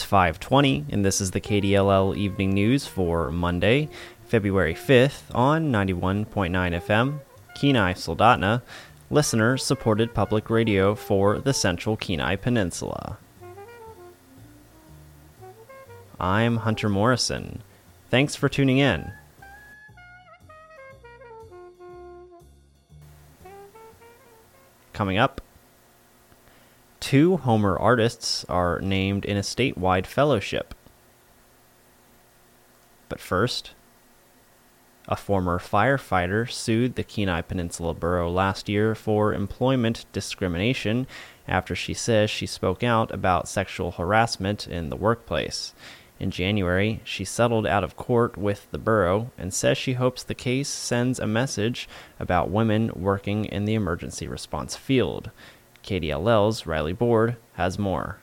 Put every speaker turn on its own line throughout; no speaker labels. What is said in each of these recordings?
5:20 and this is the KDLL Evening News for Monday, February 5th on 91.9 FM, Kenai Soldotna, listener supported public radio for the Central Kenai Peninsula. I'm Hunter Morrison. Thanks for tuning in. Coming up, two Homer artists are named in a statewide fellowship. But first, a former firefighter sued the Kenai Peninsula Borough last year for employment discrimination after she says she spoke out about sexual harassment in the workplace. In January, she settled out of court with the borough and says she hopes the case sends a message about women working in the emergency response field. KDLL's Riley Board has more.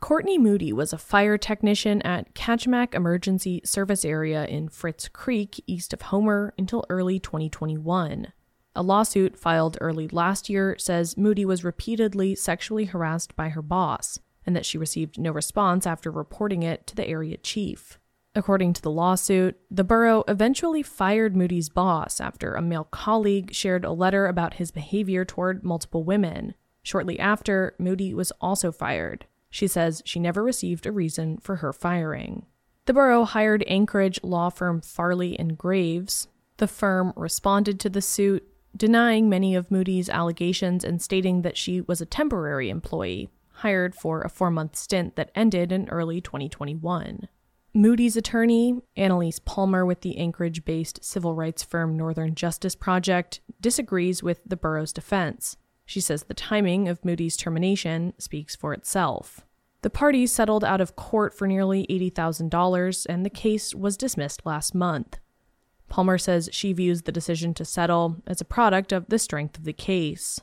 Courtney Moody was a fire technician at Kachemak Emergency Service Area in Fritz Creek, east of Homer, until early 2021. A lawsuit filed early last year says Moody was repeatedly sexually harassed by her boss and that she received no response after reporting it to the area chief. According to the lawsuit, the borough eventually fired Moody's boss after a male colleague shared a letter about his behavior toward multiple women. Shortly after, Moody was also fired. She says she never received a reason for her firing. The borough hired Anchorage law firm Farley and Graves. The firm responded to the suit, denying many of Moody's allegations and stating that she was a temporary employee hired for a four month stint that ended in early 2021. Moody's attorney, Annalise Palmer with the Anchorage based civil rights firm Northern Justice Project, disagrees with the borough's defense. She says the timing of Moody's termination speaks for itself. The parties settled out of court for nearly $80,000, and the case was dismissed last month. Palmer says she views the decision to settle as a product of the strength of the case.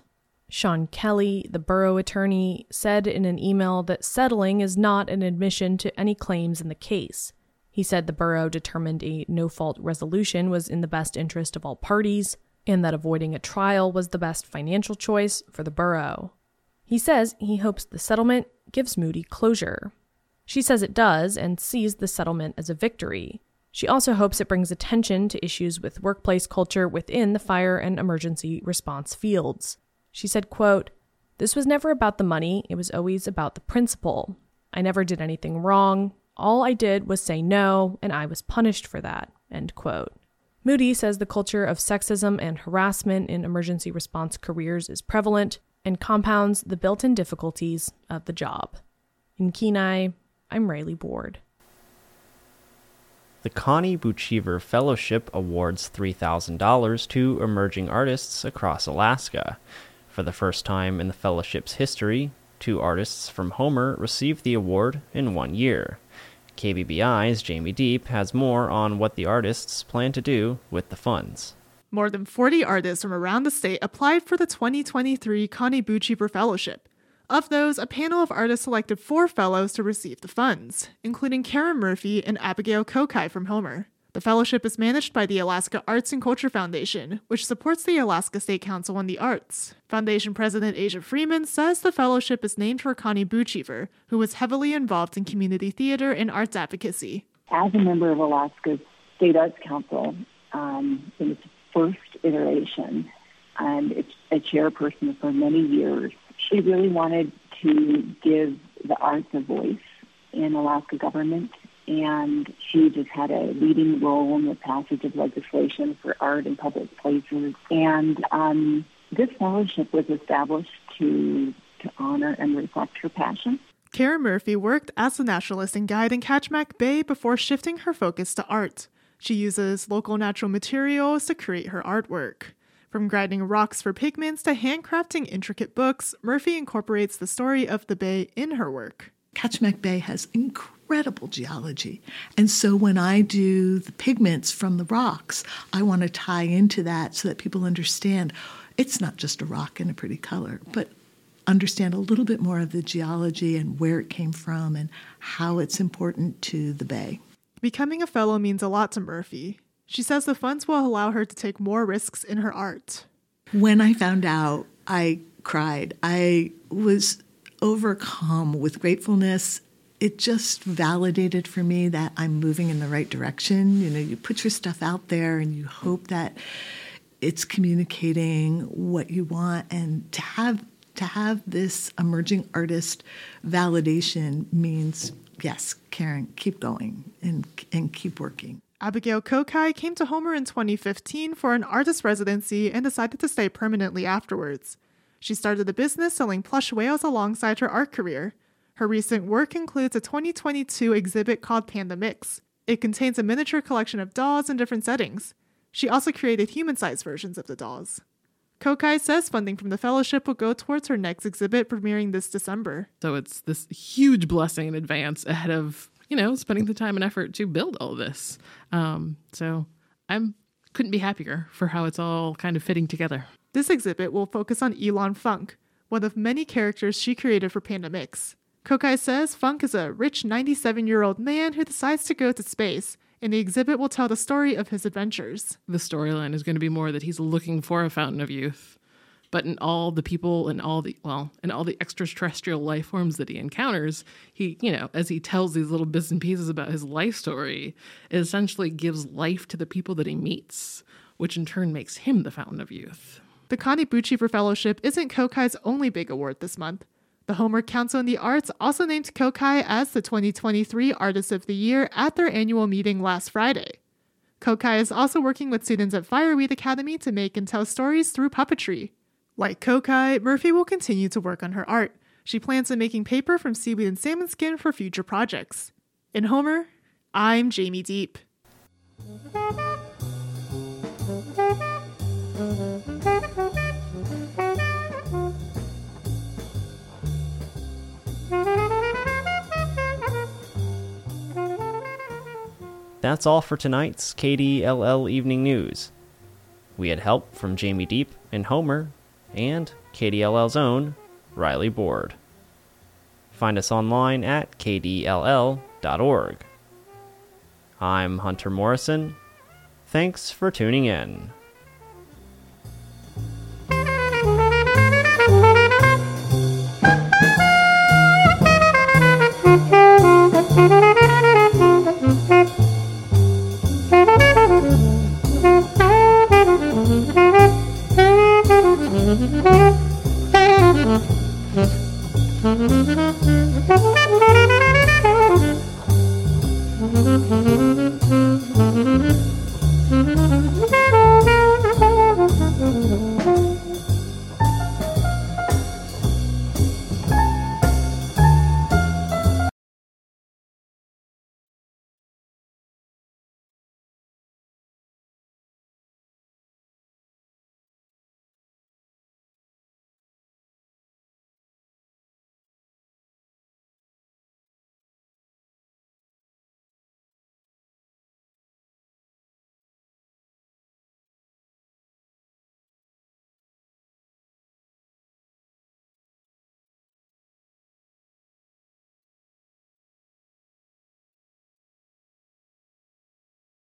Sean Kelly, the borough attorney, said in an email that settling is not an admission to any claims in the case. He said the borough determined a no fault resolution was in the best interest of all parties and that avoiding a trial was the best financial choice for the borough. He says he hopes the settlement gives Moody closure. She says it does and sees the settlement as a victory. She also hopes it brings attention to issues with workplace culture within the fire and emergency response fields. She said, quote, This was never about the money, it was always about the principle. I never did anything wrong. All I did was say no, and I was punished for that. End quote. Moody says the culture of sexism and harassment in emergency response careers is prevalent and compounds the built in difficulties of the job. In Kenai, I'm Riley Board.
The Connie Boochever Fellowship awards $3,000 to emerging artists across Alaska. For the first time in the fellowship's history, two artists from Homer received the award in one year. KBBI's Jamie Diep has more on what the artists plan to do with the funds.
More than 40 artists from around the state applied for the 2023 Connie Boochever Fellowship. Of those, a panel of artists selected four fellows to receive the funds, including Karen Murphy and Abigail Kokai from Homer. The fellowship is managed by the Alaska Arts and Culture Foundation, which supports the Alaska State Council on the Arts. Foundation President Asia Freeman says the fellowship is named for Connie Boochever, who was heavily involved in community theater and arts advocacy.
As a member of Alaska's State Arts Council, um, in its first iteration, and it's a chairperson for many years, she really wanted to give the arts a voice in Alaska government and she just had a leading role in the passage of legislation for art in public places. And um, this fellowship was established to to honor and reflect her passion.
Karen Murphy worked as a naturalist and guide in Kachemak Bay before shifting her focus to art. She uses local natural materials to create her artwork. From grinding rocks for pigments to handcrafting intricate books, Murphy incorporates the story of the bay in her work.
Kachemak Bay has incredible geology. And so when I do the pigments from the rocks, I want to tie into that so that people understand it's not just a rock in a pretty color, but understand a little bit more of the geology and where it came from and how it's important to the bay.
Becoming a fellow means a lot to Murphy. She says the funds will allow her to take more risks in her art.
When I found out, I cried. I was overcome with gratefulness it just validated for me that I'm moving in the right direction. You know, you put your stuff out there and you hope that it's communicating what you want and to have to have this emerging artist validation means yes, Karen, keep going and and keep working.
Abigail Kokai came to Homer in 2015 for an artist residency and decided to stay permanently afterwards. She started a business selling plush whales alongside her art career. Her recent work includes a 2022 exhibit called Panda Mix. It contains a miniature collection of dolls in different settings. She also created human sized versions of the dolls. Kokai says funding from the fellowship will go towards her next exhibit premiering this December.
So it's this huge blessing in advance ahead of, you know, spending the time and effort to build all this. Um, so I'm couldn't be happier for how it's all kind of fitting together.
This exhibit will focus on Elon Funk, one of many characters she created for Panda Mix. Kokai says Funk is a rich 97 year old man who decides to go to space, and the exhibit will tell the story of his adventures.
The storyline is going to be more that he's looking for a fountain of youth. But in all the people and all the well, and all the extraterrestrial life forms that he encounters, he, you know, as he tells these little bits and pieces about his life story, it essentially gives life to the people that he meets, which in turn makes him the fountain of youth.
The Connie Boochever Fellowship isn't Kokai's only big award this month. The Homer Council in the Arts also named Kokai as the 2023 Artist of the Year at their annual meeting last Friday. Kokai is also working with students at Fireweed Academy to make and tell stories through puppetry. Like Kokai, Murphy will continue to work on her art. She plans on making paper from seaweed and salmon skin for future projects. In Homer, I'm Jamie Diep.
That's all for tonight's KDLL Evening News. We had help from Jamie Diep and Homer, and KDLL's own Riley Board. Find us online at kdll.org. I'm Hunter Morrison. Thanks for tuning in. Mm-hmm.